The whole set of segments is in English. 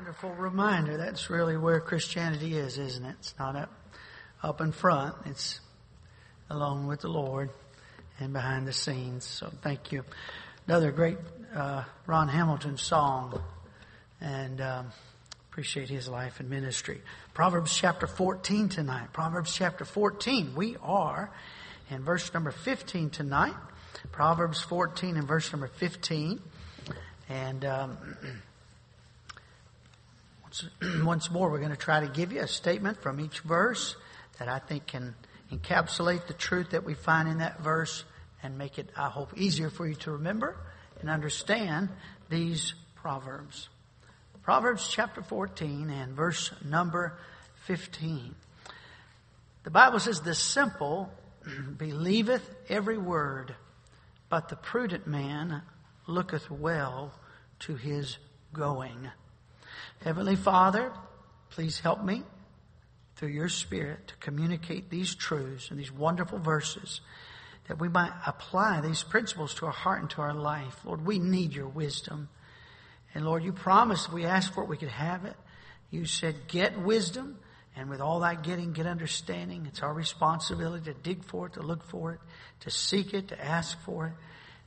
Wonderful reminder. That's really where Christianity is, isn't it? It's not up, up in front. It's alone with the Lord and behind the scenes. So thank you. Another great uh, Ron Hamilton song, and um, appreciate his life and ministry. Proverbs chapter 14 tonight. Proverbs chapter 14. We are in verse number 15 tonight. Proverbs 14 and verse number 15. And um, once, more, we're going to try to give you a statement from each verse that I think can encapsulate the truth that we find in that verse and make it, I hope, easier for you to remember and understand these proverbs. Proverbs chapter 14 and verse number 15. The Bible says, The simple believeth every word, but the prudent man looketh well to his going. Heavenly Father, please help me through your Spirit to communicate these truths and these wonderful verses that we might apply these principles to our heart and to our life. Lord, we need your wisdom. And Lord, you promised if we asked for it, we could have it. You said, get wisdom, and with all that getting, get understanding. It's our responsibility to dig for it, to look for it, to seek it, to ask for it.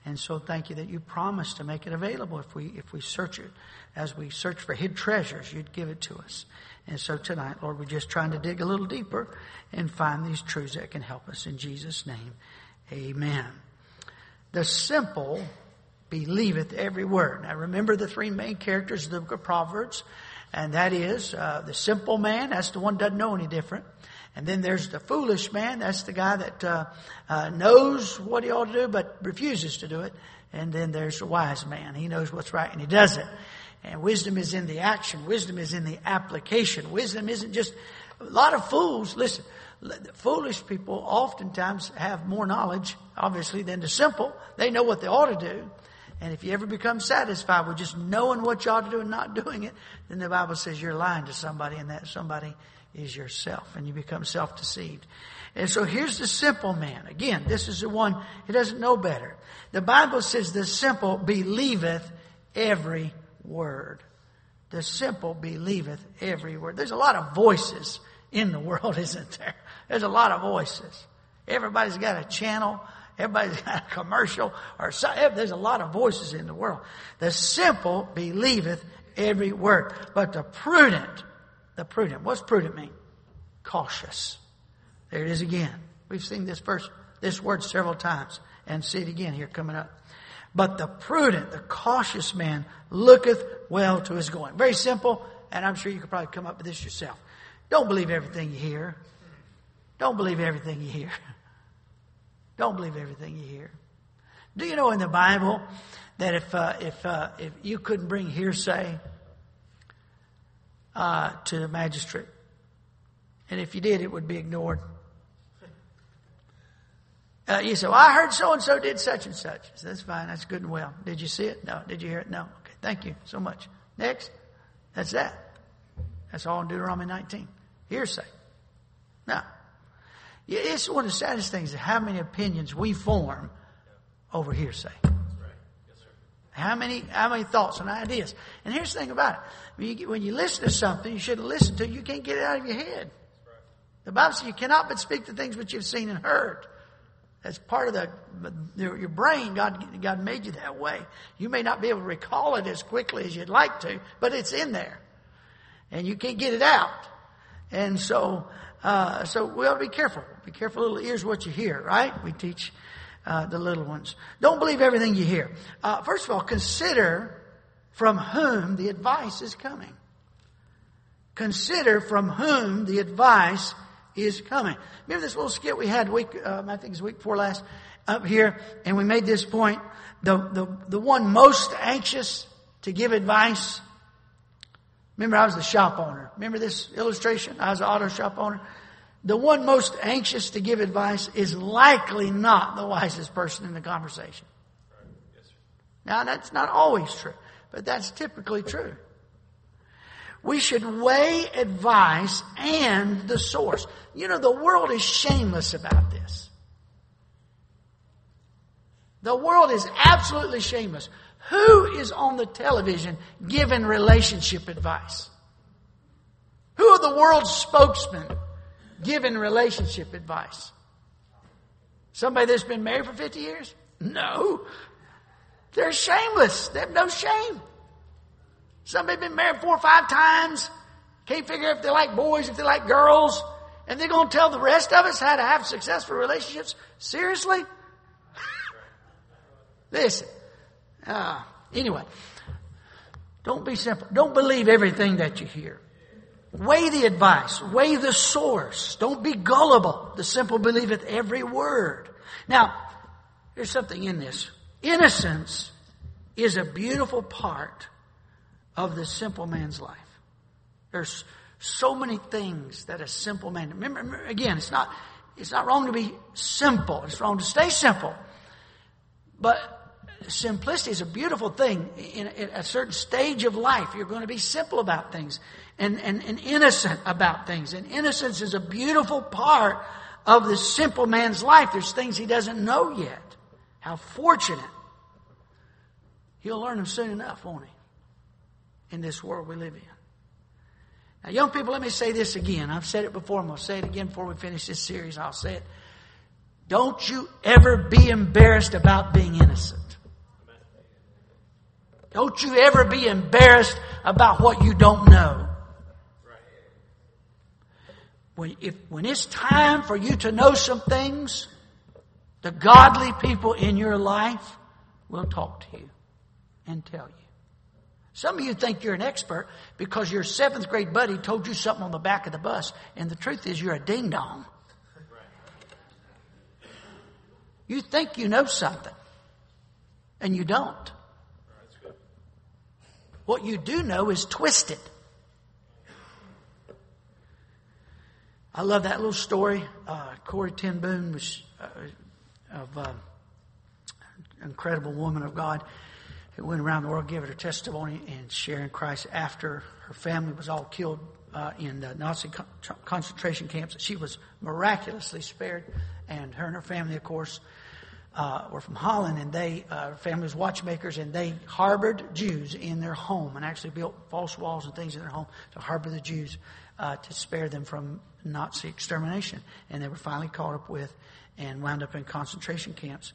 And so thank you that you promised to make it available if we, if we search it. As we search for hid treasures, you'd give it to us. And so tonight, Lord, we're just trying to dig a little deeper and find these truths that can help us in Jesus' name. Amen. The simple believeth every word. Now remember the three main characters of the book of Proverbs, and that is uh, the simple man, that's the one doesn't know any different. And then there's the foolish man. That's the guy that uh, uh, knows what he ought to do but refuses to do it. And then there's the wise man. He knows what's right and he does it. And wisdom is in the action. Wisdom is in the application. Wisdom isn't just a lot of fools. Listen, foolish people oftentimes have more knowledge, obviously, than the simple. They know what they ought to do. And if you ever become satisfied with just knowing what you ought to do and not doing it, then the Bible says you're lying to somebody and that somebody is yourself and you become self-deceived. And so here's the simple man. Again, this is the one who doesn't know better. The Bible says the simple believeth every word. The simple believeth every word. There's a lot of voices in the world, isn't there? There's a lot of voices. Everybody's got a channel. Everybody's got a commercial or something. There's a lot of voices in the world. The simple believeth every word, but the prudent the prudent. What's prudent mean? Cautious. There it is again. We've seen this verse, this word several times and see it again here coming up. But the prudent, the cautious man looketh well to his going. Very simple, and I'm sure you could probably come up with this yourself. Don't believe everything you hear. Don't believe everything you hear. Don't believe everything you hear. Do you know in the Bible that if uh, if uh, if you couldn't bring hearsay uh, to the magistrate. And if you did, it would be ignored. Uh, you say, well, I heard so and so did such and such. That's fine. That's good and well. Did you see it? No. Did you hear it? No. Okay. Thank you so much. Next. That's that. That's all in Deuteronomy 19. Hearsay. Now, it's one of the saddest things how many opinions we form over hearsay. How many, how many thoughts and ideas? And here's the thing about it. When you, when you listen to something you should have listened to, you can't get it out of your head. The Bible says you cannot but speak the things which you've seen and heard. That's part of the, your brain. God, God made you that way. You may not be able to recall it as quickly as you'd like to, but it's in there. And you can't get it out. And so, uh, so we ought to be careful. Be careful, little ears, what you hear, right? We teach uh, the little ones. Don't believe everything you hear. Uh, first of all, consider from whom the advice is coming. Consider from whom the advice is coming. Remember this little skit we had week, um, I think it was week before last, up here, and we made this point. The, the, the one most anxious to give advice. Remember, I was the shop owner. Remember this illustration? I was an auto shop owner the one most anxious to give advice is likely not the wisest person in the conversation. Now, that's not always true, but that's typically true. We should weigh advice and the source. You know, the world is shameless about this. The world is absolutely shameless. Who is on the television giving relationship advice? Who are the world's spokesmen giving relationship advice? Somebody that's been married for 50 years? No. They're shameless. They have no shame. Somebody been married four or five times. Can't figure if they like boys, if they like girls. And they're going to tell the rest of us how to have successful relationships? Seriously? Listen. Uh, anyway. Don't be simple. Don't believe everything that you hear. Weigh the advice. Weigh the source. Don't be gullible. The simple believeth every word. Now, there's something in this. Innocence is a beautiful part of the simple man's life. There's so many things that a simple man, remember, again, it's not, it's not wrong to be simple. It's wrong to stay simple. But simplicity is a beautiful thing. In, a certain stage of life, you're going to be simple about things and, and, and innocent about things. And innocence is a beautiful part of the simple man's life. There's things he doesn't know yet. How fortunate. He'll learn them soon enough, won't he? In this world we live in. Now, young people, let me say this again. I've said it before. I'm going to say it again before we finish this series. I'll say it. Don't you ever be embarrassed about being innocent. Don't you ever be embarrassed about what you don't know. When, if, when it's time for you to know some things, the godly people in your life will talk to you and tell you. Some of you think you're an expert because your seventh grade buddy told you something on the back of the bus, and the truth is you're a ding dong. You think you know something, and you don't. What you do know is twisted. I love that little story. Uh, Corrie ten Boom was uh, of uh, incredible woman of God who went around the world giving her testimony and sharing Christ after her family was all killed uh, in the Nazi con- concentration camps. She was miraculously spared, and her and her family, of course, uh, were from Holland, and they uh, family was watchmakers, and they harbored Jews in their home, and actually built false walls and things in their home to harbor the Jews uh, to spare them from Nazi extermination. And they were finally caught up with and wound up in concentration camps.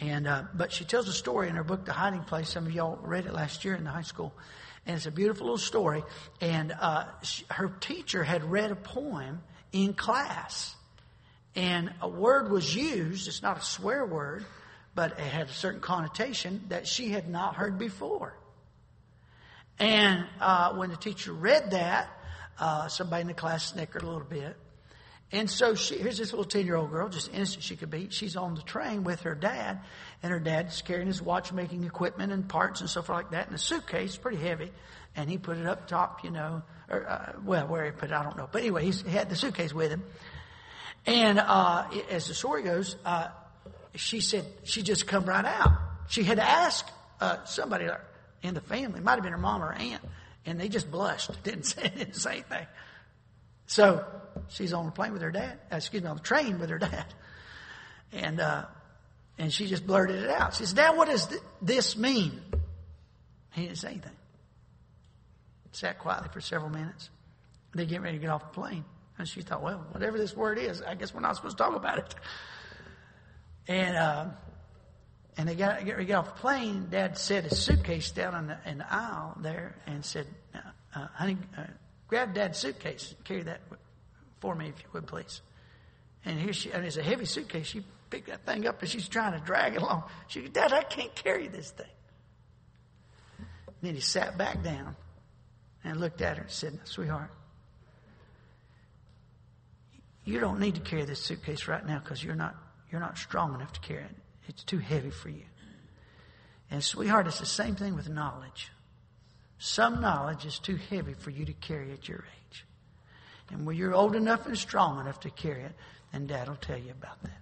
And uh, but she tells a story in her book, The Hiding Place. Some of y'all read it last year in the high school, and it's a beautiful little story. And uh, she, her teacher had read a poem in class, and a word was used. It's not a swear word, but it had a certain connotation that she had not heard before. And uh, when the teacher read that, uh, somebody in the class snickered a little bit. And so she, here's this little 10 year old girl, just innocent she could be. She's on the train with her dad, and her dad's carrying his watchmaking equipment and parts and stuff like that in a suitcase, pretty heavy. And he put it up top, you know, or, uh, well, where he put it, I don't know. But anyway, he had the suitcase with him. And uh, as the story goes, uh, she said she just come right out. She had asked uh, somebody in the family, it might have been her mom or aunt, and they just blushed, didn't say, didn't say anything. So she's on the plane with her dad, uh, excuse me, on the train with her dad. And, uh, and she just blurted it out. She says, Dad, what does th- this mean? He didn't say anything. Sat quietly for several minutes. They get ready to get off the plane. And she thought, well, whatever this word is, I guess we're not supposed to talk about it. And, uh, and they got get off the plane. Dad set his suitcase down in the, in the aisle there and said, uh, honey, uh, grab Dad's suitcase. and Carry that for me, if you would, please. And here she, and it's a heavy suitcase. She picked that thing up and she's trying to drag it along. She said, Dad, I can't carry this thing. And then he sat back down and looked at her and said, Sweetheart, you don't need to carry this suitcase right now because you're not, you're not strong enough to carry it. It's too heavy for you. And sweetheart, it's the same thing with knowledge. Some knowledge is too heavy for you to carry at your age. And when you're old enough and strong enough to carry it, then Dad will tell you about that.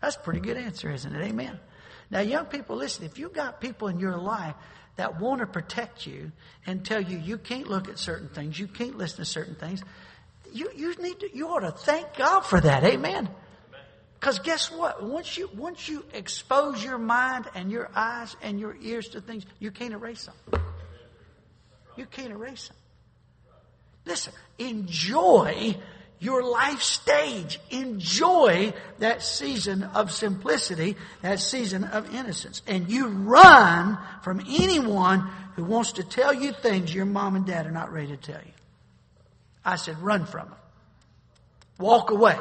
That's a pretty good answer, isn't it? Amen. Now, young people, listen, if you've got people in your life that want to protect you and tell you you can't look at certain things, you can't listen to certain things, you, you need to, you ought to thank God for that. Amen. Because guess what? Once you, once you expose your mind and your eyes and your ears to things, you can't erase them. You can't erase them. Listen, enjoy your life stage. Enjoy that season of simplicity, that season of innocence. And you run from anyone who wants to tell you things your mom and dad are not ready to tell you. I said, run from them. Walk away.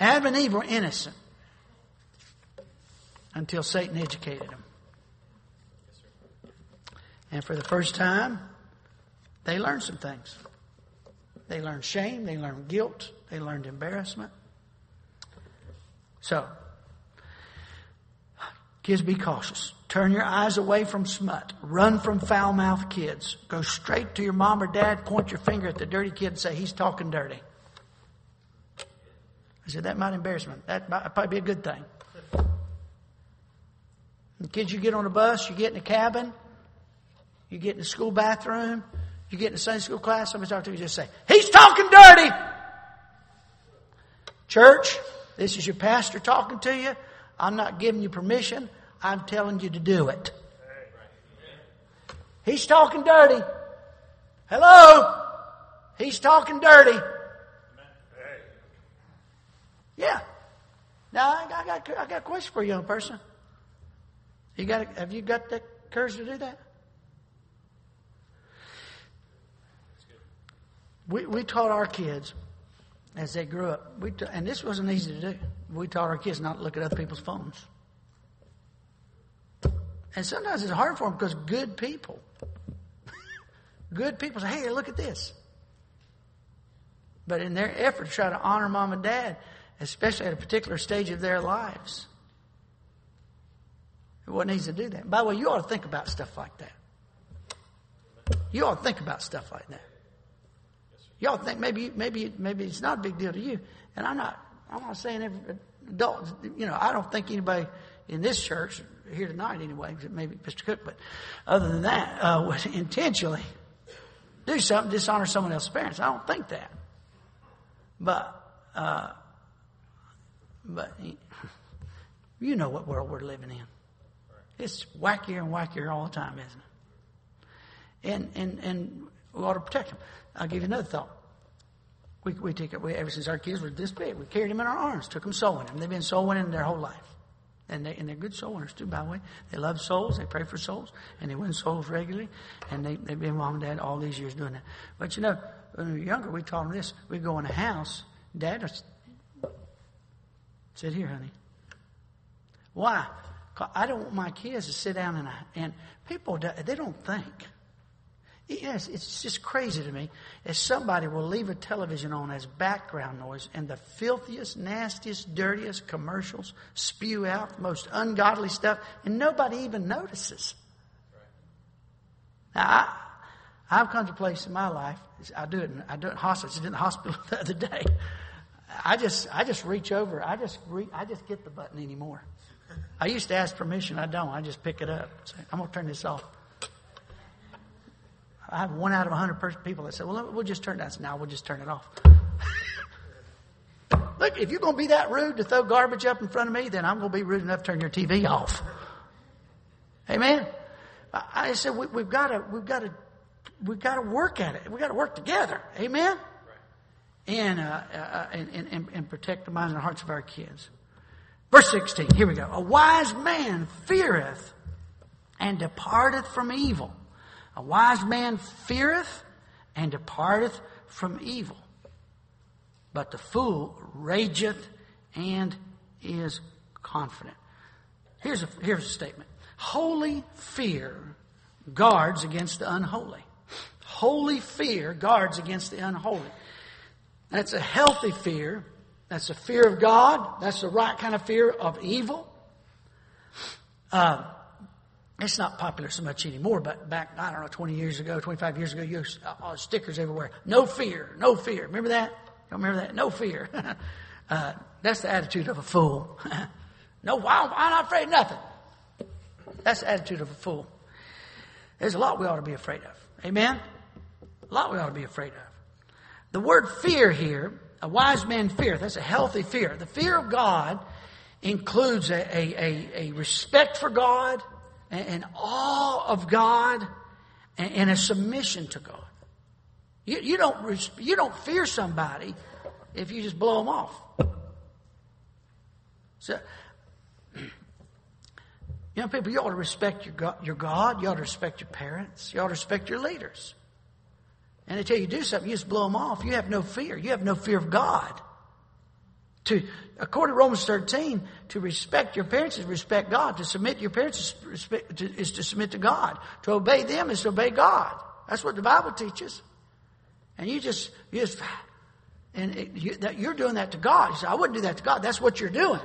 Adam and Eve were innocent until Satan educated them. And for the first time, they learned some things. They learned shame, they learned guilt, they learned embarrassment. So, kids, be cautious. Turn your eyes away from smut. Run from foul mouthed kids. Go straight to your mom or dad, point your finger at the dirty kid and say, He's talking dirty. I said, That might embarrass me. That might probably be a good thing. The kids, you get on a bus, you get in a cabin, you get in the school bathroom, you get in a Sunday school class, somebody talk to you, just say, He's talking dirty! Church, this is your pastor talking to you. I'm not giving you permission. I'm telling you to do it. He's talking dirty. Hello? He's talking dirty. Yeah. Now I got, I got, I got a question for you, young person. You got, have you got the courage to do that? We, we taught our kids as they grew up, we and this wasn't easy to do. We taught our kids not to look at other people's phones. And sometimes it's hard for them because good people, good people say, hey, look at this. But in their effort to try to honor mom and dad, especially at a particular stage of their lives, wasn't easy to do that. By the way, you ought to think about stuff like that. You ought to think about stuff like that. Y'all think maybe maybe maybe it's not a big deal to you, and I'm not. I'm not saying every adult. You know, I don't think anybody in this church here tonight anyway, maybe Mr. Cook, but other than that, uh, would intentionally do something dishonor someone else's parents. I don't think that, but uh, but you know what world we're living in. It's wackier and wackier all the time, isn't it? And and and we ought to protect them. I'll give you another thought. We, we take it, we, ever since our kids were this big, we carried them in our arms, took them soul winning. They've been soul winning their whole life. And, they, and they're good soul winners too, by the way. They love souls, they pray for souls, and they win souls regularly. And they, they've been mom and dad all these years doing that. But you know, when we were younger, we taught them this. We'd go in a house, dad sit here, honey. Why? I don't want my kids to sit down and, and people, they don't think. Yes, it's just crazy to me. If somebody will leave a television on as background noise and the filthiest, nastiest, dirtiest commercials spew out the most ungodly stuff and nobody even notices. Now, I, I've come to a place in my life, I do it, in, I do it in hospital, I in the hospital the other day. I just, I just reach over, I just, re, I just get the button anymore. I used to ask permission, I don't, I just pick it up. Say, I'm going to turn this off. I have one out of a hundred people that say, well, we'll just turn it. I said, no, we'll just turn it off. Look, if you're going to be that rude to throw garbage up in front of me, then I'm going to be rude enough to turn your TV off. Amen. I said we, have got to, we've got to, we've got to work at it. We've got to work together. Amen. And, uh, uh, and, and, and protect the minds and hearts of our kids. Verse 16, here we go. A wise man feareth and departeth from evil. A wise man feareth and departeth from evil. But the fool rageth and is confident. Here's a, here's a statement. Holy fear guards against the unholy. Holy fear guards against the unholy. That's a healthy fear. That's a fear of God. That's the right kind of fear of evil. Uh, it's not popular so much anymore, but back, I don't know, 20 years ago, 25 years ago, you uh, stickers everywhere. No fear, no fear. Remember that? Don't remember that? No fear. uh, that's the attitude of a fool. no, I'm not afraid of nothing. That's the attitude of a fool. There's a lot we ought to be afraid of. Amen? A lot we ought to be afraid of. The word fear here A wise man feareth. That's a healthy fear. The fear of God includes a, a, a, a respect for God, and, awe of God, and, a submission to God. You, you, don't, you don't fear somebody if you just blow them off. So, young people, you ought to respect your God, your God. You ought to respect your parents. You ought to respect your leaders. And until you do something, you just blow them off. You have no fear. You have no fear of God. To, according to Romans 13, to respect your parents is respect God. To submit to your parents is, is to submit to God. To obey them is to obey God. That's what the Bible teaches. And you just, you just, and it, you, that you're doing that to God. You say, I wouldn't do that to God. That's what you're doing.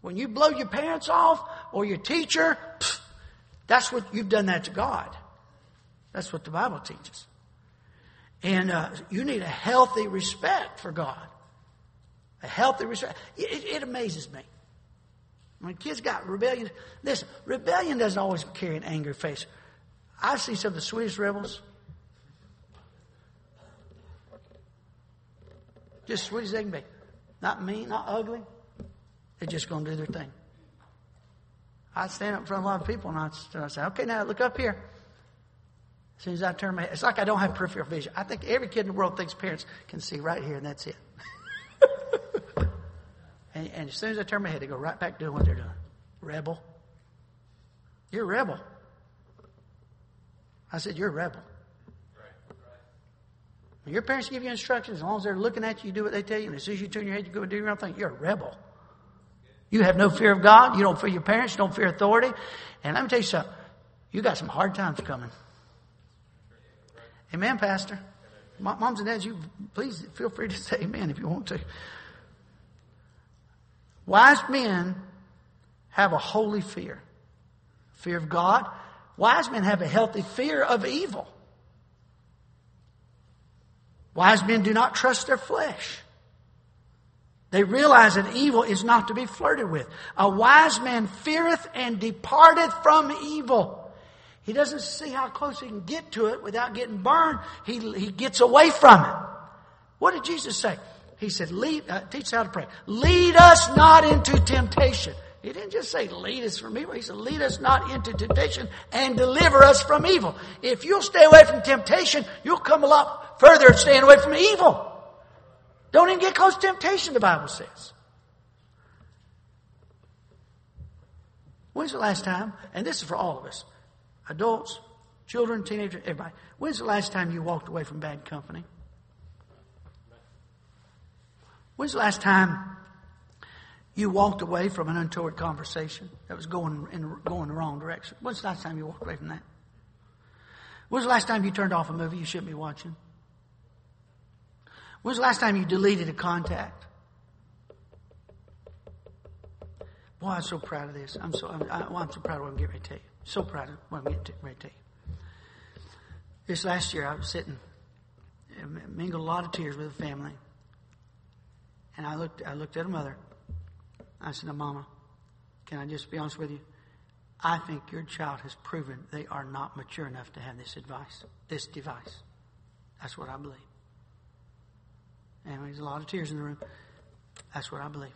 When you blow your parents off or your teacher, that's what you've done that to God. That's what the Bible teaches. And uh, you need a healthy respect for God. A healthy respect. It, it amazes me. When kids got rebellion, listen, rebellion doesn't always carry an angry face. I see some of the sweetest rebels. Just sweet as they can be. Not mean, not ugly. They're just going to do their thing. I stand up in front of a lot of people and I, I say, okay, now look up here. As soon as I turn my head, it's like I don't have peripheral vision. I think every kid in the world thinks parents can see right here and that's it. And, and as soon as I turn my head, they go right back doing what they're doing. Rebel. You're a rebel. I said, You're a rebel. When your parents give you instructions, as long as they're looking at you, you do what they tell you, and as soon as you turn your head, you go and do your own thing, you're a rebel. You have no fear of God. You don't fear your parents. You don't fear authority. And let me tell you something. You got some hard times coming. Amen, Pastor. Moms and dads, you please feel free to say amen if you want to. Wise men have a holy fear. Fear of God. Wise men have a healthy fear of evil. Wise men do not trust their flesh. They realize that evil is not to be flirted with. A wise man feareth and departeth from evil. He doesn't see how close he can get to it without getting burned. He, he gets away from it. What did Jesus say? He said, lead, uh, teach us how to pray. Lead us not into temptation. He didn't just say lead us from evil. He said lead us not into temptation and deliver us from evil. If you'll stay away from temptation, you'll come a lot further staying away from evil. Don't even get close to temptation, the Bible says. When's the last time, and this is for all of us, adults, children, teenagers, everybody, when's the last time you walked away from bad company? When's the last time you walked away from an untoward conversation that was going in going the wrong direction? When's the last time you walked away from that? When's the last time you turned off a movie you shouldn't be watching? When's the last time you deleted a contact? Boy, I'm so proud of this. I'm so I'm, I, I'm so proud of what I'm getting ready to tell you. So proud of what I'm getting ready to tell you. This last year, I was sitting, and mingled a lot of tears with the family. And I looked, I looked at her mother. I said, now, Mama, can I just be honest with you? I think your child has proven they are not mature enough to have this advice, this device. That's what I believe. And there's a lot of tears in the room. That's what I believe.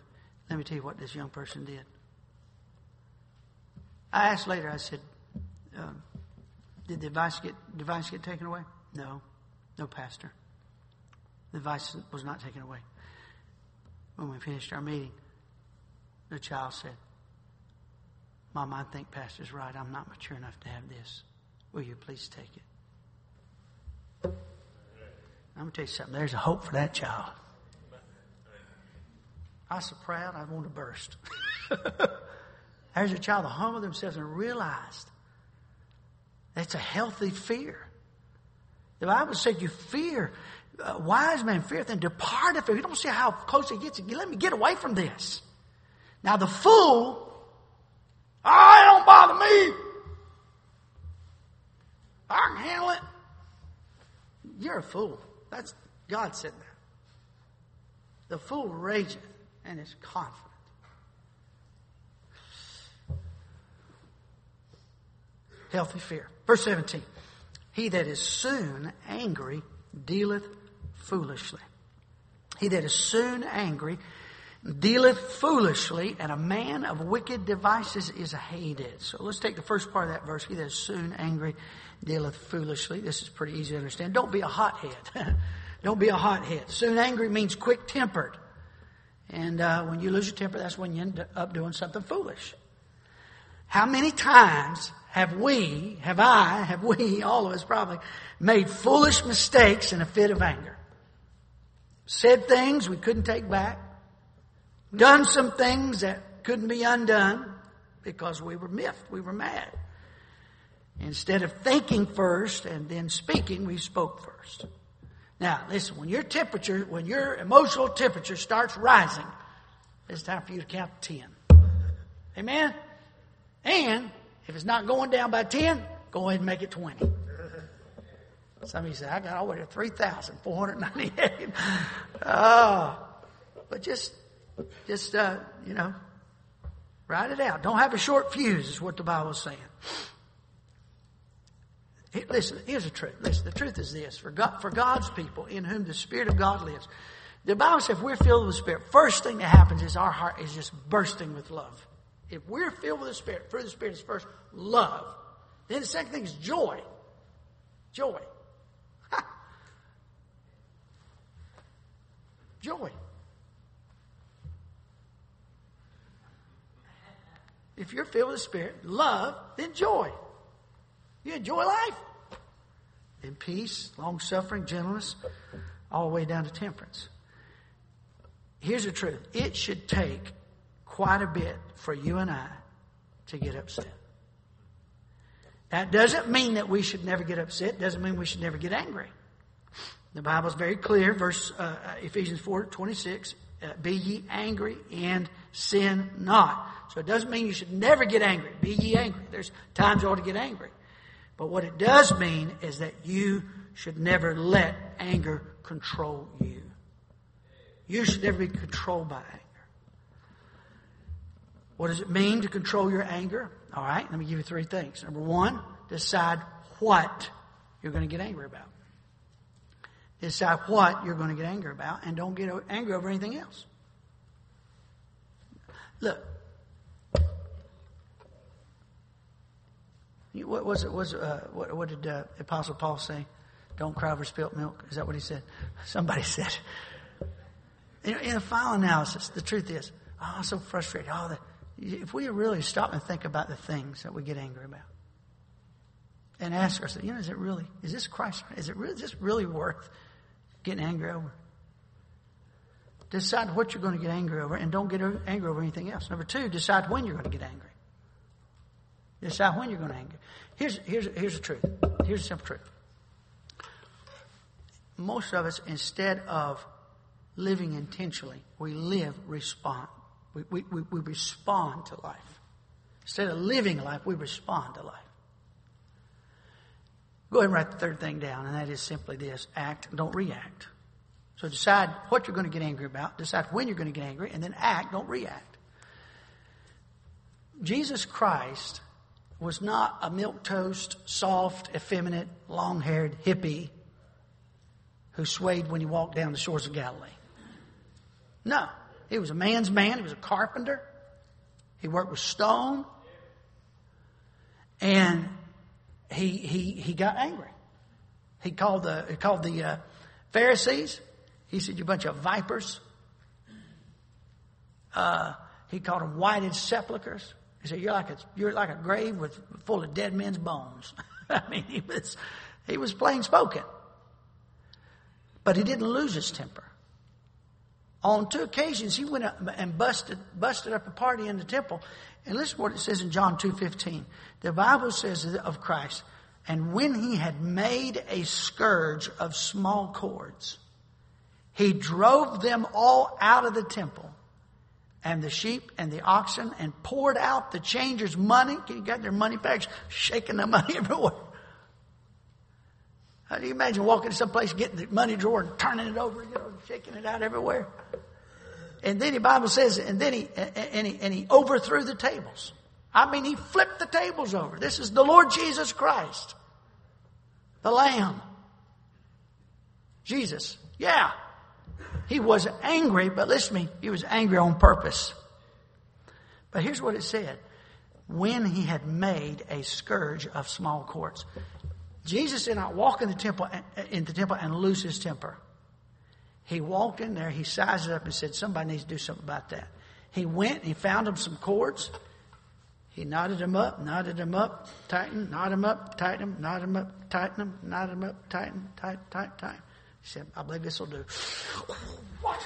Let me tell you what this young person did. I asked later, I said, um, did the device get, device get taken away? No. No, Pastor. The device was not taken away when we finished our meeting, the child said, Mom, I think Pastor's right. I'm not mature enough to have this. Will you please take it? I'm going to tell you something. There's a hope for that child. I was so proud, I want to burst. There's a child that humbled themselves and realized that's a healthy fear. The Bible said you fear wise man feareth and departeth. You don't see how close he gets. Let me get away from this. Now the fool, oh, it don't bother me. I can handle it. You're a fool. That's God said that. The fool rageth and is confident. Healthy fear. Verse 17. He that is soon angry dealeth foolishly. He that is soon angry dealeth foolishly, and a man of wicked devices is hated. So let's take the first part of that verse. He that is soon angry dealeth foolishly. This is pretty easy to understand. Don't be a hothead. Don't be a hothead. Soon angry means quick tempered. And uh, when you lose your temper, that's when you end up doing something foolish. How many times have we, have I, have we, all of us probably, made foolish mistakes in a fit of anger? Said things we couldn't take back. Done some things that couldn't be undone because we were miffed, we were mad. Instead of thinking first and then speaking, we spoke first. Now, listen, when your temperature, when your emotional temperature starts rising, it's time for you to count to 10. Amen? And if it's not going down by 10, go ahead and make it 20. Some of you say, I got all the way to 3,498. oh, but just, just, uh, you know, write it out. Don't have a short fuse is what the Bible is saying. Listen, here's the truth. Listen, the truth is this. For, God, for God's people in whom the Spirit of God lives, the Bible says if we're filled with the Spirit, first thing that happens is our heart is just bursting with love. If we're filled with the Spirit, through the Spirit is first love. Then the second thing is joy. Joy. Joy. If you're filled with Spirit, love, then joy. You enjoy life. In peace, long suffering, gentleness, all the way down to temperance. Here's the truth. It should take quite a bit for you and I to get upset. That doesn't mean that we should never get upset. Doesn't mean we should never get angry. The Bible is very clear. Verse uh, Ephesians four twenty six. Uh, be ye angry and sin not. So it doesn't mean you should never get angry. Be ye angry. There's times you ought to get angry. But what it does mean is that you should never let anger control you. You should never be controlled by anger. What does it mean to control your anger? All right, let me give you three things. Number one, decide what you're going to get angry about. Decide what you're going to get angry about and don't get angry over anything else. Look, What was it? Was uh, what, what, did uh, Apostle Paul say? Don't cry over spilt milk. Is that what he said? Somebody said. In, in a final analysis, the truth is, oh, I'm so frustrated. Oh, the, if we really stop and think about the things that we get angry about, and ask ourselves, you know, is it really? Is this Christ? Is it really? Is this really worth getting angry over? Decide what you're going to get angry over, and don't get angry over anything else. Number two, decide when you're going to get angry. Decide when you're going to anger. Here's, here's, here's the truth. Here's the simple truth. Most of us, instead of living intentionally, we live respond. We, we, we, we respond to life. Instead of living life, we respond to life. Go ahead and write the third thing down, and that is simply this act, don't react. So decide what you're going to get angry about, decide when you're going to get angry, and then act, don't react. Jesus Christ was not a milk toast, soft, effeminate, long haired hippie who swayed when he walked down the shores of Galilee. No. He was a man's man. He was a carpenter. He worked with stone. And he, he, he got angry. He called the, he called the uh, Pharisees. He said, you bunch of vipers. Uh, he called them whited sepulchres. He said, "You're like a you're like a grave with full of dead men's bones." I mean, he was he was plain spoken, but he didn't lose his temper. On two occasions, he went up and busted busted up a party in the temple. And listen to what it says in John two fifteen. The Bible says of Christ, and when he had made a scourge of small cords, he drove them all out of the temple and the sheep and the oxen and poured out the changers' money. You got their money bags, shaking the money everywhere. How do you imagine walking to some place, getting the money drawer and turning it over, you know, shaking it out everywhere? And then the Bible says, and then he, and he, and he overthrew the tables. I mean, he flipped the tables over. This is the Lord Jesus Christ. The Lamb. Jesus. Yeah. He was angry, but listen to me, he was angry on purpose. But here's what it said. When he had made a scourge of small courts. Jesus did not walk in the temple, in the temple and lose his temper. He walked in there, he sized it up and said, somebody needs to do something about that. He went, he found him some cords. He knotted them up, knotted them up, tightened, knotted them up, tightened them, knotted them up, tightened them, knotted them up, tighten, tight, tight, tight. He said, I believe this will do. What?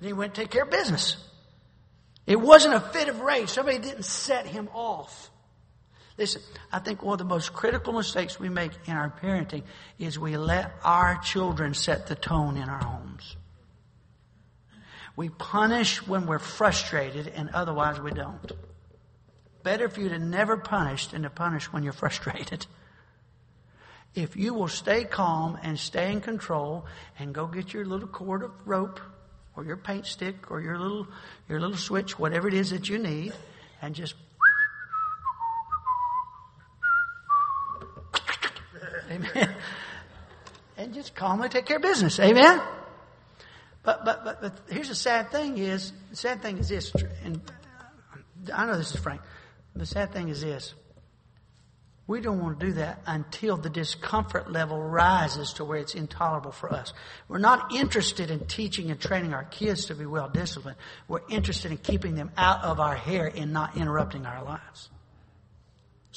Then he went to take care of business. It wasn't a fit of rage. Somebody didn't set him off. Listen, I think one of the most critical mistakes we make in our parenting is we let our children set the tone in our homes. We punish when we're frustrated and otherwise we don't. Better for you to never punish than to punish when you're frustrated. If you will stay calm and stay in control and go get your little cord of rope or your paint stick or your little, your little switch, whatever it is that you need, and just Amen. And just calmly take care of business. Amen. But, but, but, but here's the sad thing is, the sad thing is this, and I know this is frank. The sad thing is this. We don't want to do that until the discomfort level rises to where it's intolerable for us. We're not interested in teaching and training our kids to be well disciplined. We're interested in keeping them out of our hair and not interrupting our lives.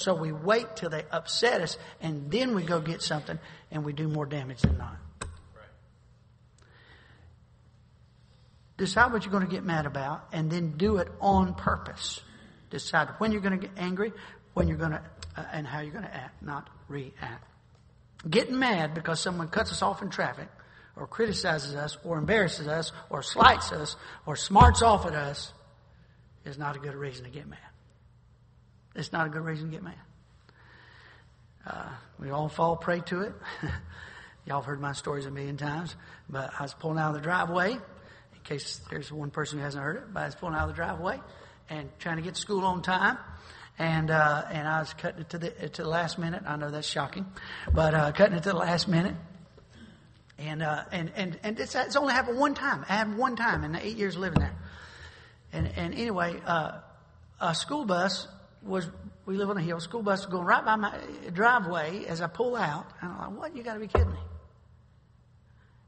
So we wait till they upset us and then we go get something and we do more damage than not. Decide what you're going to get mad about and then do it on purpose. Decide when you're going to get angry, when you're going to, uh, and how you're going to act, not react. Getting mad because someone cuts us off in traffic or criticizes us or embarrasses us or slights us or smarts off at us is not a good reason to get mad. It's not a good reason to get mad. Uh, we all fall prey to it. Y'all have heard my stories a million times, but I was pulling out of the driveway, in case there's one person who hasn't heard it, but I was pulling out of the driveway and trying to get to school on time. And, uh, and I was cutting it to the, to the last minute. I know that's shocking, but, uh, cutting it to the last minute. And, uh, and, and, and it's, it's only happened one time. I had one time in the eight years living there. And, and anyway, uh, a school bus was we live on a hill. School bus going right by my driveway as I pull out. And I'm like, what? You got to be kidding me.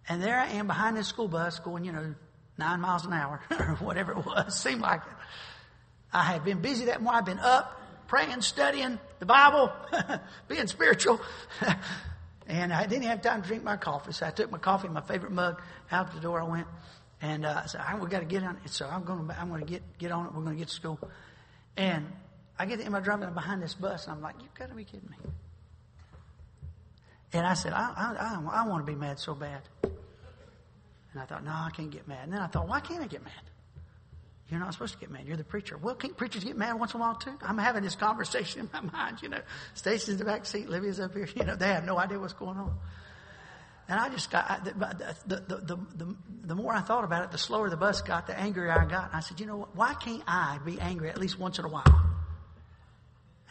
And there I am behind this school bus going, you know, nine miles an hour or whatever it was. Seemed like it. I had been busy that morning. I'd been up, praying, studying the Bible, being spiritual. and I didn't have time to drink my coffee. So I took my coffee, my favorite mug, out the door I went. And uh, I said, we got to get on it. So I'm going to, I'm going to get, get on it. We're going to get to school. And I get in my driving behind this bus, and I'm like, you've got to be kidding me. And I said, I, I, I, I want to be mad so bad. And I thought, no, I can't get mad. And then I thought, why can't I get mad? You're not supposed to get mad. You're the preacher. Well, can't preachers get mad once in a while too? I'm having this conversation in my mind, you know. Stacy's in the back seat, Livia's up here. You know, they have no idea what's going on. And I just got, the, the, the, the, the more I thought about it, the slower the bus got, the angrier I got. And I said, you know what? Why can't I be angry at least once in a while?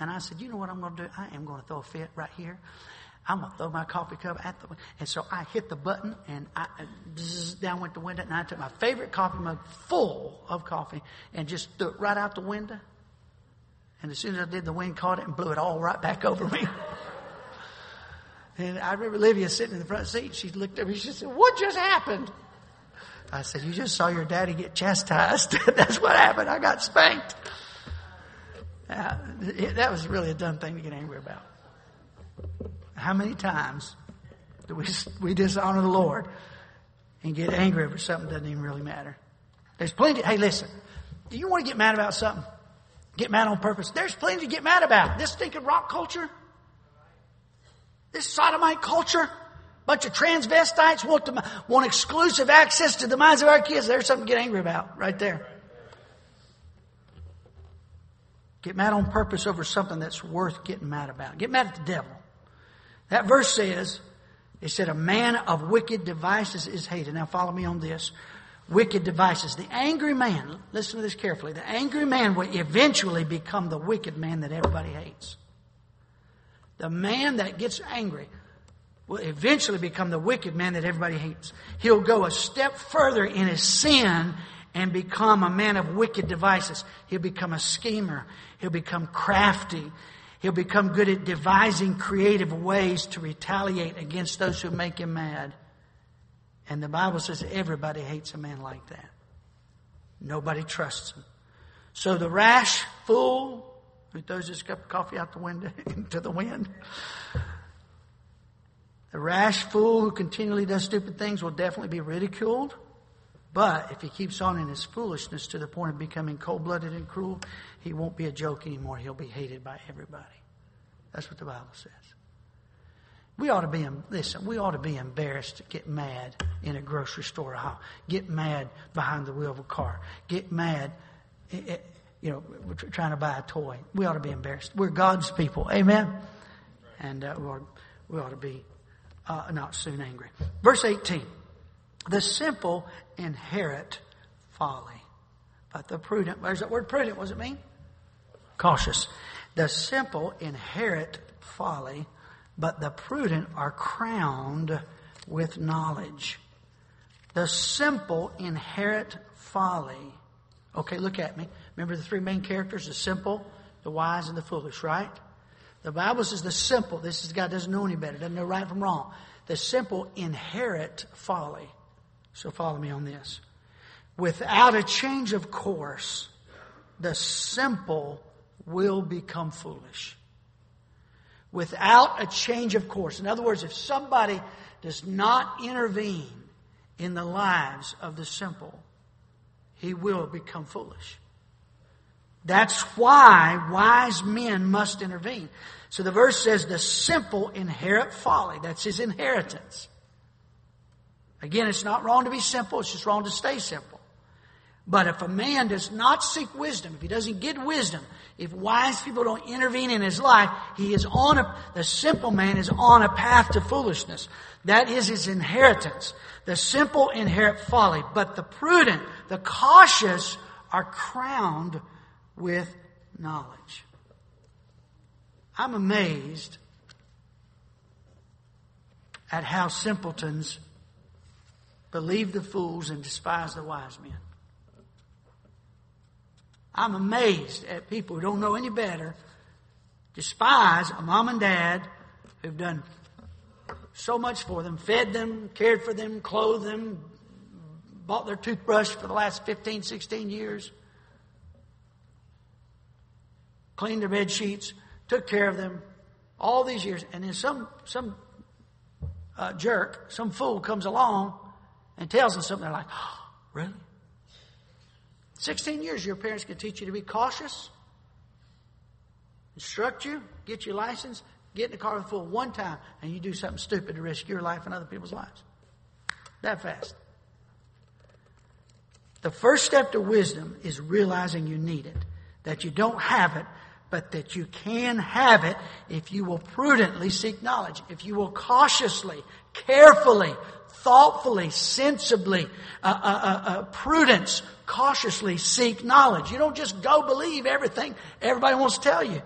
And I said, you know what I'm going to do? I am going to throw a fit right here. I'm going to throw my coffee cup at the, window. and so I hit the button and I, uh, bzz, down went the window and I took my favorite coffee mug full of coffee and just threw it right out the window. And as soon as I did, the wind caught it and blew it all right back over me. and I remember Livia sitting in the front seat. She looked at me. She said, what just happened? I said, you just saw your daddy get chastised. That's what happened. I got spanked. Uh, that was really a dumb thing to get angry about. How many times do we, we dishonor the Lord and get angry over something that doesn't even really matter? There's plenty. Hey, listen. Do you want to get mad about something? Get mad on purpose. There's plenty to get mad about. This stinking rock culture. This sodomite culture. Bunch of transvestites want to, want exclusive access to the minds of our kids. There's something to get angry about right there. Get mad on purpose over something that's worth getting mad about. Get mad at the devil. That verse says, it said, a man of wicked devices is hated. Now follow me on this. Wicked devices. The angry man, listen to this carefully, the angry man will eventually become the wicked man that everybody hates. The man that gets angry will eventually become the wicked man that everybody hates. He'll go a step further in his sin and become a man of wicked devices. He'll become a schemer. He'll become crafty. He'll become good at devising creative ways to retaliate against those who make him mad. And the Bible says everybody hates a man like that. Nobody trusts him. So the rash fool who throws his cup of coffee out the window into the wind, the rash fool who continually does stupid things will definitely be ridiculed. But if he keeps on in his foolishness to the point of becoming cold blooded and cruel, he won't be a joke anymore. He'll be hated by everybody. That's what the Bible says. We ought to be, listen, we ought to be embarrassed to get mad in a grocery store aisle, get mad behind the wheel of a car, get mad, eh, eh, you know, trying to buy a toy. We ought to be embarrassed. We're God's people. Amen? And uh, we, ought, to be uh, not soon angry. Verse 18. The simple inherit folly, but the prudent, where's that word prudent, what does it mean? Cautious. The simple inherit folly, but the prudent are crowned with knowledge. The simple inherit folly. Okay, look at me. Remember the three main characters the simple, the wise, and the foolish, right? The Bible says the simple, this is God doesn't know any better, doesn't know right from wrong. The simple inherit folly. So follow me on this. Without a change of course, the simple will become foolish. Without a change of course. In other words, if somebody does not intervene in the lives of the simple, he will become foolish. That's why wise men must intervene. So the verse says the simple inherit folly. That's his inheritance. Again, it's not wrong to be simple, it's just wrong to stay simple. But if a man does not seek wisdom, if he doesn't get wisdom, if wise people don't intervene in his life, he is on a, the simple man is on a path to foolishness. That is his inheritance. The simple inherit folly, but the prudent, the cautious are crowned with knowledge. I'm amazed at how simpletons believe the fools and despise the wise men. I'm amazed at people who don't know any better, despise a mom and dad who've done so much for them, fed them, cared for them, clothed them, bought their toothbrush for the last 15, 16 years, cleaned their bed sheets, took care of them all these years. And then some, some uh, jerk, some fool comes along and tells them something, they're like, oh, really? 16 years your parents can teach you to be cautious, instruct you, get your license, get in the car with a fool one time, and you do something stupid to risk your life and other people's lives. That fast. The first step to wisdom is realizing you need it, that you don't have it, but that you can have it if you will prudently seek knowledge, if you will cautiously, carefully, thoughtfully, sensibly, uh, uh, uh, uh, prudence, cautiously seek knowledge. You don't just go believe everything everybody wants to tell you.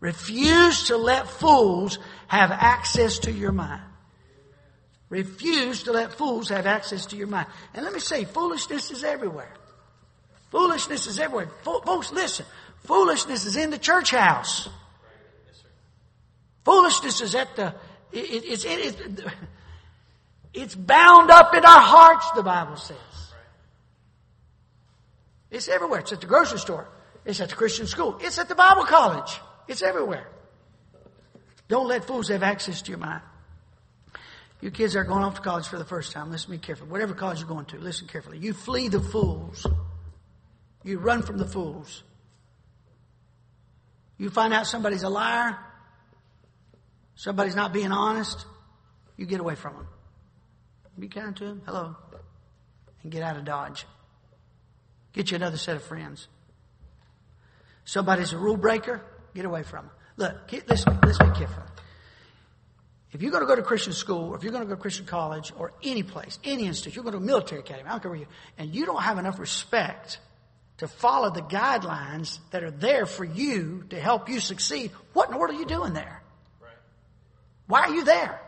Refuse to let fools have access to your mind. Refuse to let fools have access to your mind. And let me say, foolishness is everywhere. Foolishness is everywhere. Folks, listen. Foolishness is in the church house. Foolishness is at the, it, it's, it, it, it's bound up in our hearts, the Bible says. It's everywhere. It's at the grocery store. It's at the Christian school. It's at the Bible college. It's everywhere. Don't let fools have access to your mind. You kids are going off to college for the first time. Listen to me carefully. Whatever college you're going to, listen carefully. You flee the fools. You run from the fools. You find out somebody's a liar, somebody's not being honest, you get away from them. Be kind to him. Hello. And get out of Dodge. Get you another set of friends. Somebody's a rule breaker, get away from them. Look, let's, let's be careful. If you're going to go to Christian school, or if you're going to go to Christian college, or any place, any institute, you're going to a military academy, I don't care where you, and you don't have enough respect to follow the guidelines that are there for you to help you succeed, what in the world are you doing there? Right. Why are you there?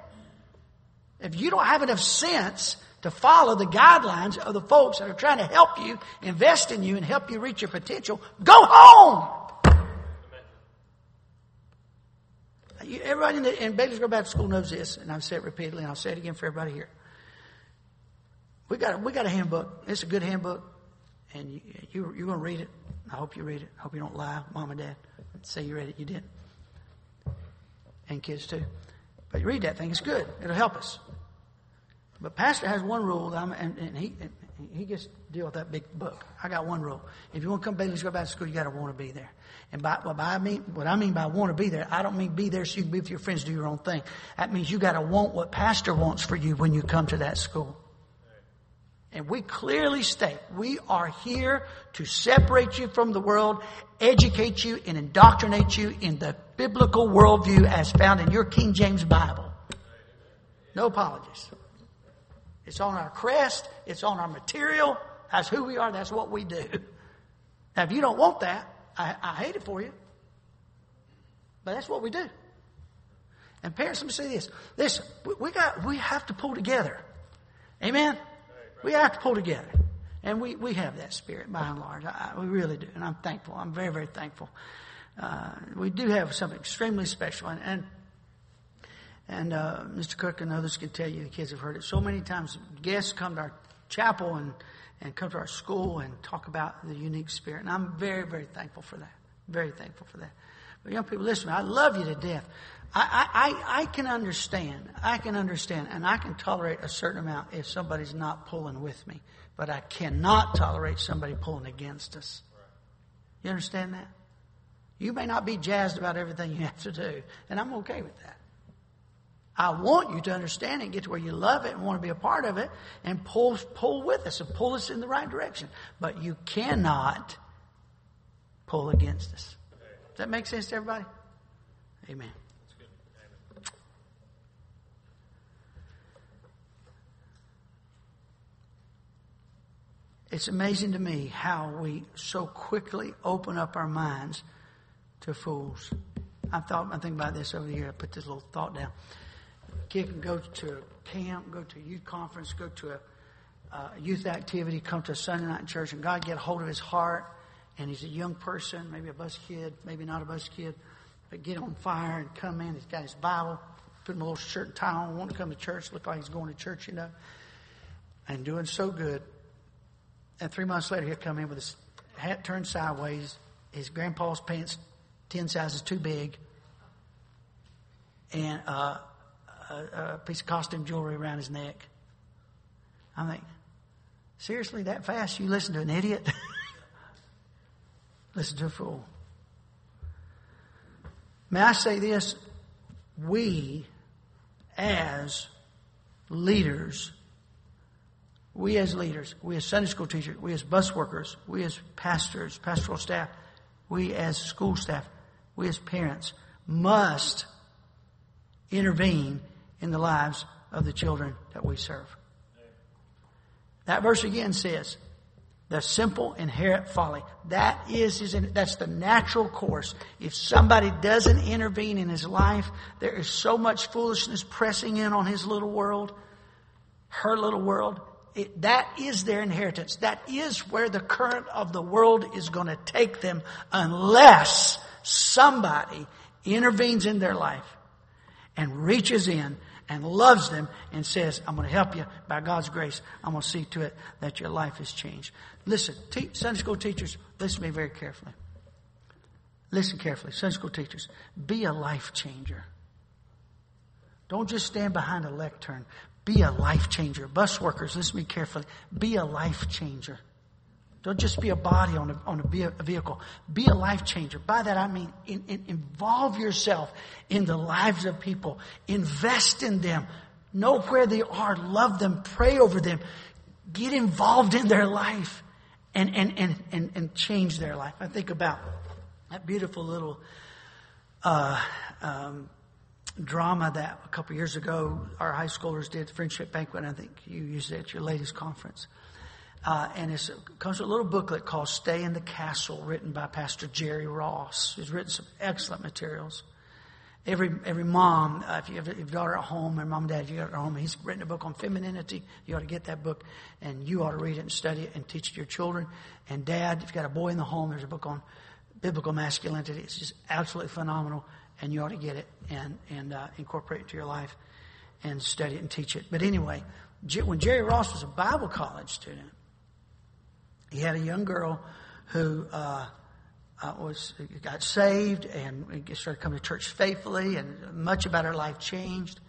If you don't have enough sense to follow the guidelines of the folks that are trying to help you, invest in you, and help you reach your potential, go home! Everybody in, the, in Bailey's Grove Baptist School knows this, and I've said it repeatedly, and I'll say it again for everybody here. We got, we got a handbook. It's a good handbook, and you, you, you're going to read it. I hope you read it. I hope you don't lie, mom and dad. Say you read it. You didn't. And kids too. But you read that thing. It's good. It'll help us. But pastor has one rule, and, and, he and he gets to deal with that big book. I got one rule. If you want to come to Bailey's Grove Baptist School, you got to want to be there. And by, what I mean, what I mean by want to be there, I don't mean be there so you can be with your friends, do your own thing. That means you got to want what pastor wants for you when you come to that school. And we clearly state we are here to separate you from the world, educate you, and indoctrinate you in the biblical worldview as found in your King James Bible. No apologies. It's on our crest, it's on our material. That's who we are, that's what we do. Now, if you don't want that, I, I hate it for you. But that's what we do. And parents, let me say this. Listen, we, got, we have to pull together. Amen? We have to pull together. And we, we have that spirit by and large. I, we really do. And I'm thankful. I'm very, very thankful. Uh, we do have something extremely special. And, and, and uh, Mr. Cook and others can tell you, the kids have heard it so many times. Guests come to our chapel and, and come to our school and talk about the unique spirit. And I'm very, very thankful for that. Very thankful for that. But young people, listen, I love you to death. I, I, I can understand. I can understand, and I can tolerate a certain amount if somebody's not pulling with me. But I cannot tolerate somebody pulling against us. You understand that? You may not be jazzed about everything you have to do, and I'm okay with that. I want you to understand it, get to where you love it and want to be a part of it, and pull, pull with us and pull us in the right direction. But you cannot pull against us. Does that make sense to everybody? Amen. It's amazing to me how we so quickly open up our minds to fools. I thought, I think about this over year. I put this little thought down. Kid can go to a camp, go to a youth conference, go to a youth activity, come to a Sunday night church, and God get a hold of his heart, and he's a young person, maybe a bus kid, maybe not a bus kid, but get on fire and come in. He's got his Bible, put him a little shirt and tie on, want to come to church, look like he's going to church, you know, and doing so good. And three months later, he'll come in with his hat turned sideways, his grandpa's pants 10 sizes too big, and uh, a, piece of costume jewelry around his neck. I think, seriously, that fast you listen to an idiot? listen to a fool. May I say this? We, as leaders, we as leaders, we as Sunday school teachers, we as bus workers, we as pastors, pastoral staff, we as school staff, we as parents must intervene in the lives of the children that we serve. That verse again says, the simple inherent folly. That is his, that's the natural course. If somebody doesn't intervene in his life, there is so much foolishness pressing in on his little world, her little world, it, that is their inheritance. That is where the current of the world is going to take them unless somebody intervenes in their life and reaches in and loves them and says, I'm going to help you by God's grace. I'm going to see to it that your life is changed. Listen, te- Sunday school teachers, listen to me very carefully. Listen carefully. Sunday school teachers, be a life changer. Don't just stand behind a lectern, be a life changer. Bus workers, listen to me carefully. Be a life changer. Don't just be a body on a, on a vehicle. Be a life changer. By that I mean in, in, involve yourself in the lives of people. Invest in them. Know where they are. Love them. Pray over them. Get involved in their life and, and, and, and, and change their life. I think about that beautiful little uh, um, drama that a couple years ago our high schoolers did, Friendship Banquet. I think you used it at your latest conference. Uh, and it comes with a little booklet called Stay in the Castle, written by Pastor Jerry Ross, who's written some excellent materials. every every mom, uh, if you have a daughter at home, or mom and dad, you got at home, he's written a book on femininity. You ought to get that book, and you ought to read it and study it and teach it to your children. And dad, if you've got a boy in the home, there's a book on biblical masculinity. It's just absolutely phenomenal, and you ought to get it and and uh, incorporate it to your life and study it and teach it. But anyway, when Jerry Ross was a Bible college student, he had a young girl who. Uh, uh, was got saved and started coming to church faithfully, and much about her life changed.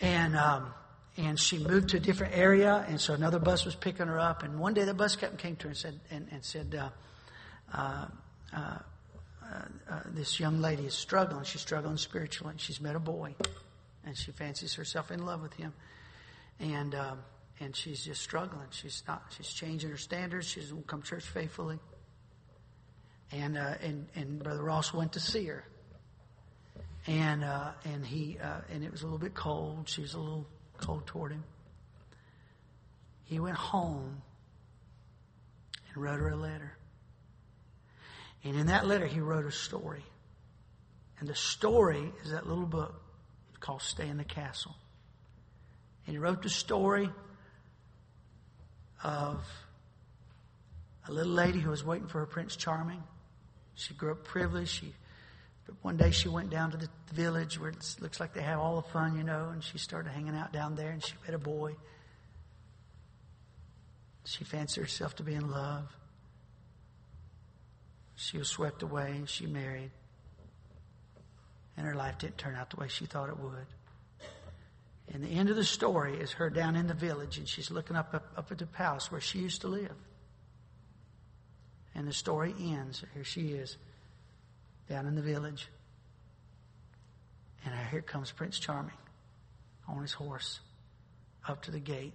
And um, and she moved to a different area, and so another bus was picking her up. And one day the bus captain came to her and said, and, and said, uh, uh, uh, uh "This young lady is struggling. She's struggling spiritually. And she's met a boy, and she fancies herself in love with him, and." Um, and she's just struggling. She's not. She's changing her standards. She doesn't come to church faithfully and uh, and and Brother Ross went to see her, and uh, and he uh, and it was a little bit cold. She was a little cold toward him. He went home and wrote her a letter, and in that letter he wrote a story, and the story is that little book called "Stay in the Castle," and he wrote the story of a little lady who was waiting for her Prince Charming she grew up privileged. She, but one day she went down to the village where it looks like they have all the fun, you know, and she started hanging out down there and she met a boy. She fancied herself to be in love. She was swept away and she married. And her life didn't turn out the way she thought it would. And the end of the story is her down in the village and she's looking up, up, up at the palace where she used to live. And the story ends. Here she is, down in the village. And here comes Prince Charming on his horse up to the gate,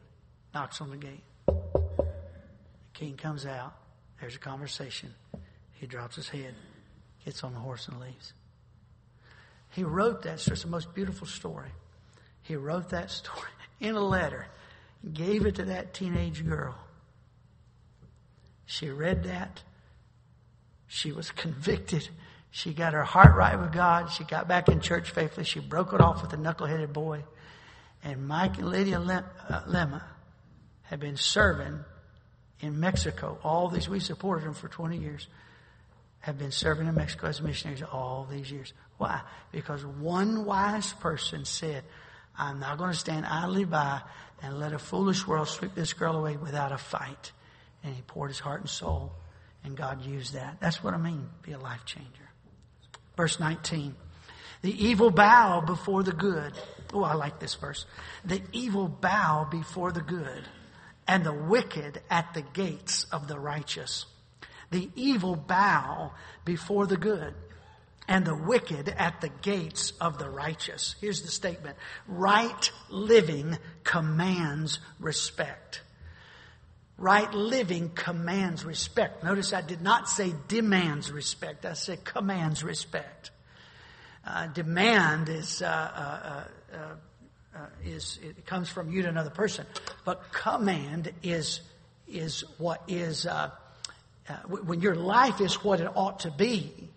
knocks on the gate. The king comes out. There's a conversation. He drops his head, gets on the horse, and leaves. He wrote that story. It's the most beautiful story. He wrote that story in a letter, gave it to that teenage girl. She read that. She was convicted. She got her heart right with God. She got back in church faithfully. She broke it off with a knuckleheaded boy. And Mike and Lydia uh, Lema had been serving in Mexico. All these, we supported them for 20 years, have been serving in Mexico as missionaries all these years. Why? Because one wise person said, I'm not going to stand idly by and let a foolish world sweep this girl away without a fight. And he poured his heart and soul and God used that. That's what I mean, be a life changer. Verse 19. The evil bow before the good. Oh, I like this verse. The evil bow before the good, and the wicked at the gates of the righteous. The evil bow before the good, and the wicked at the gates of the righteous. Here's the statement. Right living commands respect. Right living commands respect. Notice I did not say demands respect. I said commands respect. Uh, demand is, uh, uh, uh, uh is, it comes from you to another person. But command is, is what is, uh, when your life is what it ought to be,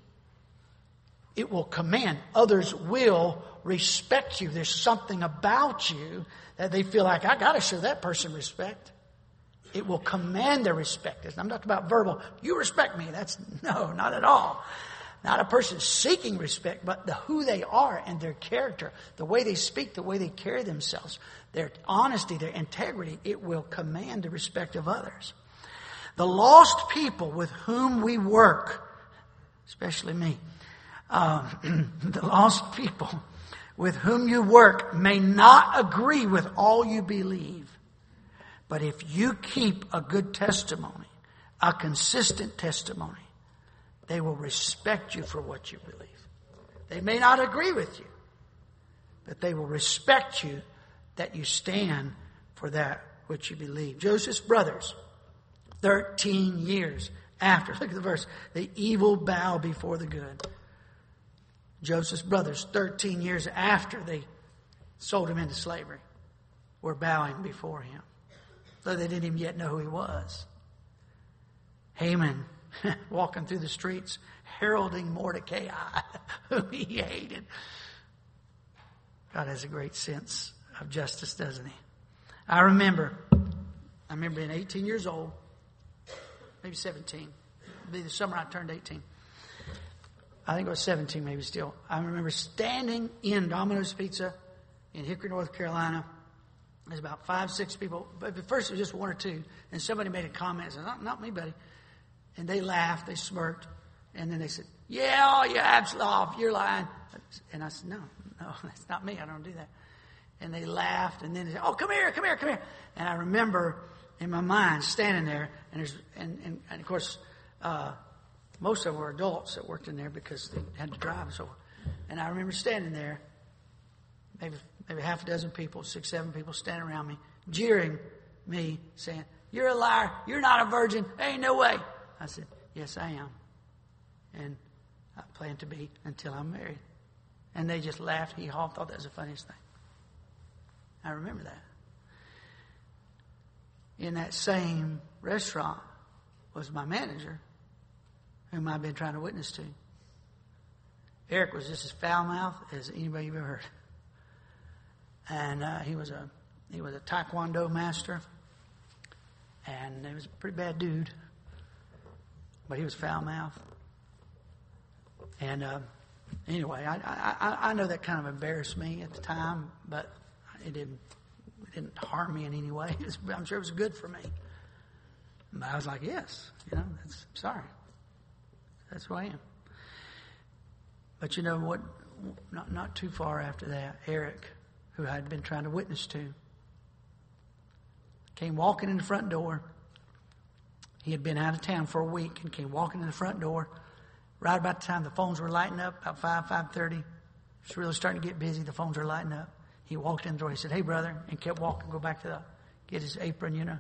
it will command. Others will respect you. There's something about you that they feel like, I gotta show that person respect. It will command their respect. I'm not talking about verbal, you respect me. That's no, not at all. Not a person seeking respect, but the who they are and their character, the way they speak, the way they carry themselves, their honesty, their integrity, it will command the respect of others. The lost people with whom we work, especially me, um, the lost people with whom you work may not agree with all you believe. But if you keep a good testimony, a consistent testimony, they will respect you for what you believe. They may not agree with you, but they will respect you that you stand for that which you believe. Joseph's brothers, 13 years after, look at the verse, the evil bow before the good. Joseph's brothers, 13 years after they sold him into slavery, were bowing before him though they didn't even yet know who he was. Haman, walking through the streets, heralding Mordecai, whom he hated. God has a great sense of justice, doesn't he? I remember, I remember being 18 years old, maybe 17. It'd be the summer I turned 18. I think it was 17, maybe still. I remember standing in Domino's Pizza in Hickory, North Carolina. There's about five, six people. But at first it was just one or two. And somebody made a comment. And said, not, not me, buddy. And they laughed. They smirked. And then they said, yeah, oh, you're absolutely off, You're lying. And I said, no, no, that's not me. I don't do that. And they laughed. And then they said, oh, come here, come here, come here. And I remember in my mind standing there. And, there's, and, and, and of course, uh, most of them were adults that worked in there because they had to drive and so. And I remember standing there, maybe maybe half a dozen people, six, seven people standing around me, jeering me, saying, You're a liar, you're not a virgin, there ain't no way. I said, Yes, I am. And I plan to be until I'm married. And they just laughed, he thought that was the funniest thing. I remember that. In that same restaurant was my manager whom I've been trying to witness to. Eric was just as foul mouthed as anybody you've ever heard. And uh, he was a he was a taekwondo master, and he was a pretty bad dude, but he was foul mouthed. And uh, anyway, I, I I know that kind of embarrassed me at the time, but it didn't it didn't harm me in any way. I'm sure it was good for me. But I was like, yes, you know, that's sorry. That's who I am. But you know what? Not, not too far after that, Eric, who I had been trying to witness to, came walking in the front door. He had been out of town for a week and came walking in the front door. Right about the time the phones were lighting up, about 5, 5.30. It's really starting to get busy. The phones are lighting up. He walked in the door. He said, hey, brother, and kept walking, go back to the, get his apron, you know.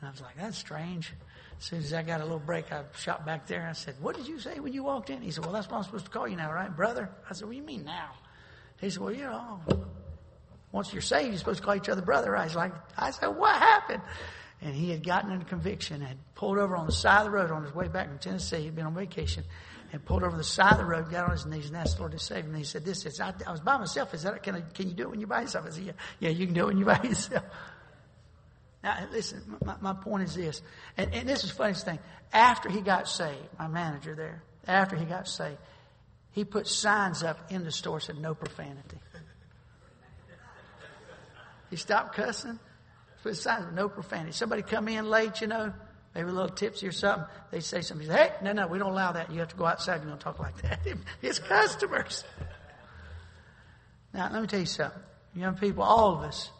And I was like, that's strange. As soon as I got a little break, I shot back there. and I said, What did you say when you walked in? He said, Well, that's what I'm supposed to call you now, right, brother? I said, What do you mean now? He said, Well, you know, once you're saved, you're supposed to call each other brother. I was like, I said, What happened? And he had gotten into conviction, had pulled over on the side of the road on his way back from Tennessee. He'd been on vacation and pulled over the side of the road, got on his knees, and asked the Lord to save him. And he said, "This is I, I was by myself. Is that can I, can you do it when you're by yourself?" I said, "Yeah, yeah, you can do it when you're by yourself." Now, listen, my, my point is this, and, and this is the funniest thing. After he got saved, my manager there, after he got saved, he put signs up in the store said no profanity. He stopped cussing, put signs no profanity. Somebody come in late, you know, maybe a little tipsy or something. They say something. Hey, no, no, we don't allow that. You have to go outside. And You don't talk like that. it's customers. Now, let me tell you something. Young people, all of us,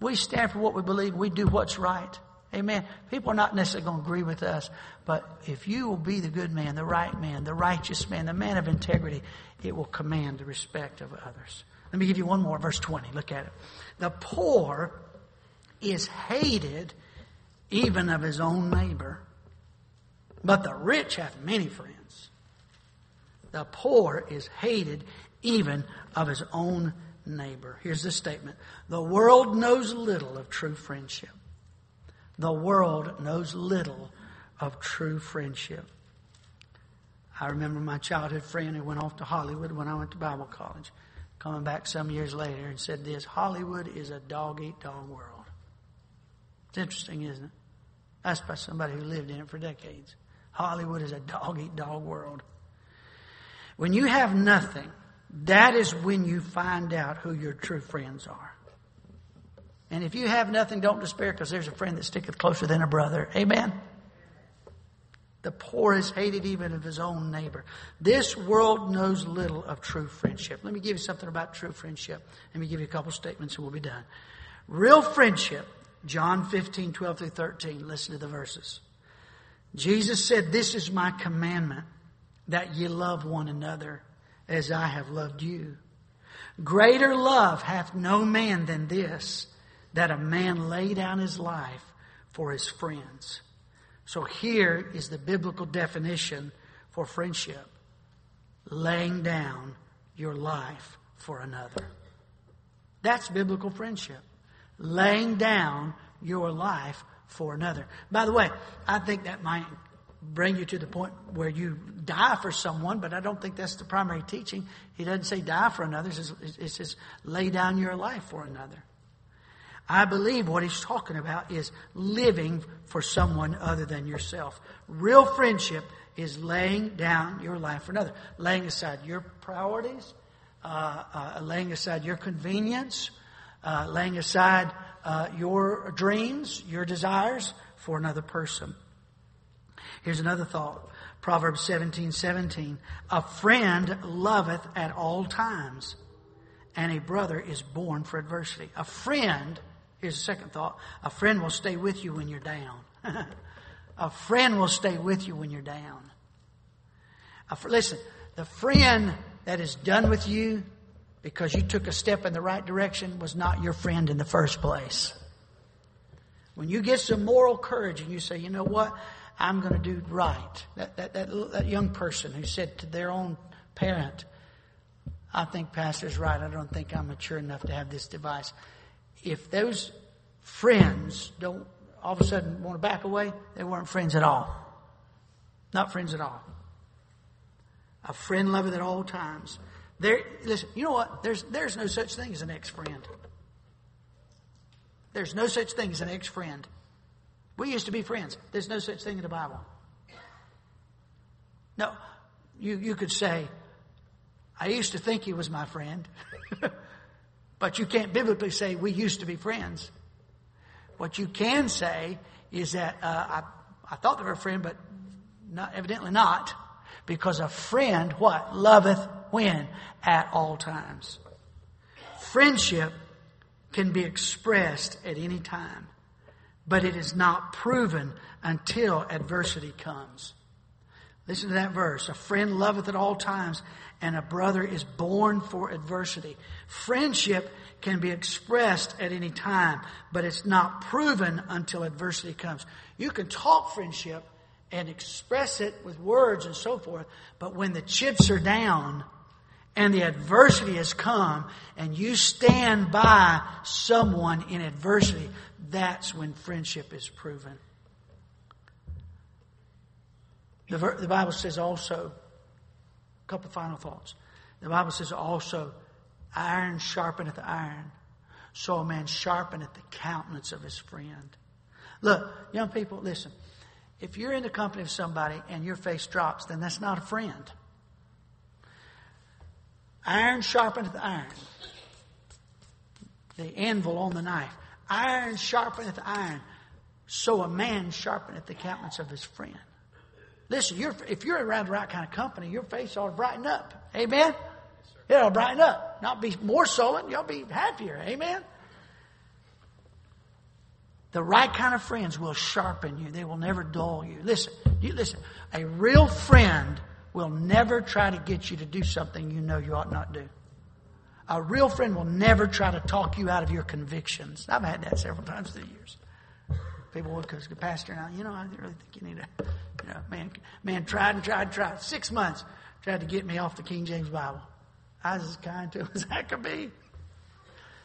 we stand for what we believe. We do what's right. Amen. People are not necessarily going to agree with us, but if you will be the good man, the right man, the righteous man, the man of integrity, it will command the respect of others. Let me give you one more, verse 20. Look at it. The poor is hated even of his own neighbor, but the rich have many friends. The poor is hated even of his own neighbor. Here's the statement The world knows little of true friendship. The world knows little of true friendship. I remember my childhood friend who went off to Hollywood when I went to Bible college, coming back some years later and said this Hollywood is a dog eat dog world. It's interesting, isn't it? That's by somebody who lived in it for decades. Hollywood is a dog eat dog world. When you have nothing, that is when you find out who your true friends are. And if you have nothing, don't despair because there's a friend that sticketh closer than a brother. Amen. The poor is hated even of his own neighbor. This world knows little of true friendship. Let me give you something about true friendship. Let me give you a couple statements and we'll be done. Real friendship, John 15, 12 through 13. Listen to the verses. Jesus said, This is my commandment, that ye love one another as I have loved you. Greater love hath no man than this, that a man lay down his life for his friends. So here is the biblical definition for friendship. Laying down your life for another. That's biblical friendship. Laying down your life for another. By the way, I think that might bring you to the point where you die for someone, but I don't think that's the primary teaching. He doesn't say die for another, it says lay down your life for another. I believe what he's talking about is living for someone other than yourself. Real friendship is laying down your life for another, laying aside your priorities, uh, uh, laying aside your convenience, uh, laying aside uh, your dreams, your desires for another person. Here's another thought. Proverbs 17, 17. A friend loveth at all times, and a brother is born for adversity. A friend Here's a second thought. A friend will stay with you when you're down. a friend will stay with you when you're down. Fr- listen, the friend that is done with you because you took a step in the right direction was not your friend in the first place. When you get some moral courage and you say, you know what, I'm going to do right. That, that, that, that young person who said to their own parent, I think pastor's right. I don't think I'm mature enough to have this device if those friends don't all of a sudden want to back away, they weren't friends at all. Not friends at all. A friend loveth at all times. There, listen, you know what? There's, there's no such thing as an ex-friend. There's no such thing as an ex-friend. We used to be friends. There's no such thing in the Bible. No, you, you could say, I used to think he was my friend. But you can't biblically say we used to be friends. What you can say is that uh, I, I thought they were a friend, but not, evidently not. Because a friend, what? Loveth when? At all times. Friendship can be expressed at any time, but it is not proven until adversity comes. Listen to that verse. A friend loveth at all times, and a brother is born for adversity. Friendship can be expressed at any time, but it's not proven until adversity comes. You can talk friendship and express it with words and so forth, but when the chips are down and the adversity has come and you stand by someone in adversity, that's when friendship is proven. The, the Bible says also, a couple final thoughts. The Bible says also, iron sharpeneth iron, so a man sharpeneth the countenance of his friend. Look, young people, listen. If you're in the company of somebody and your face drops, then that's not a friend. Iron sharpeneth iron. The anvil on the knife. Iron sharpeneth iron. So a man sharpeneth the countenance of his friend. Listen, you're, if you're around the right kind of company, your face ought to brighten up. Amen? It'll brighten up. Not be more sullen, you'll be happier. Amen? The right kind of friends will sharpen you. They will never dull you. Listen, you listen. A real friend will never try to get you to do something you know you ought not do. A real friend will never try to talk you out of your convictions. I've had that several times through the years. People would, because pastor and I, you know, I really think you need to, you know, man, man tried and tried and tried. Six months tried to get me off the King James Bible. I was as kind to him as I could be.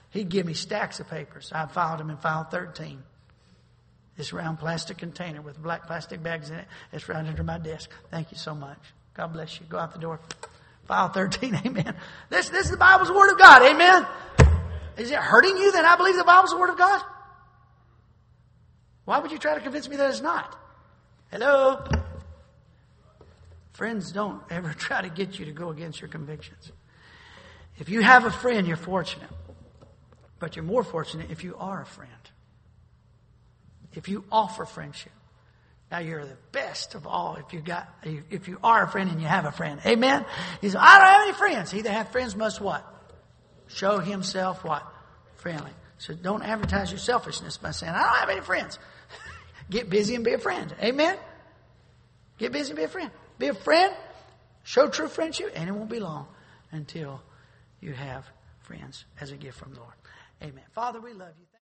He'd give me stacks of papers. I filed them in file 13. This round plastic container with black plastic bags in it. It's right under my desk. Thank you so much. God bless you. Go out the door. File 13. Amen. This, this is the Bible's Word of God. Amen. Is it hurting you that I believe the Bible's the Word of God? Why would you try to convince me that it's not? Hello? Friends don't ever try to get you to go against your convictions. If you have a friend, you're fortunate. But you're more fortunate if you are a friend. If you offer friendship. Now you're the best of all if you got if you are a friend and you have a friend. Amen. He said, I don't have any friends. He that hath friends must what? Show himself what? Friendly. So don't advertise your selfishness by saying, I don't have any friends. Get busy and be a friend. Amen? Get busy and be a friend. Be a friend, show true friendship, and it won't be long until you have friends as a gift from the Lord. Amen. Father, we love you.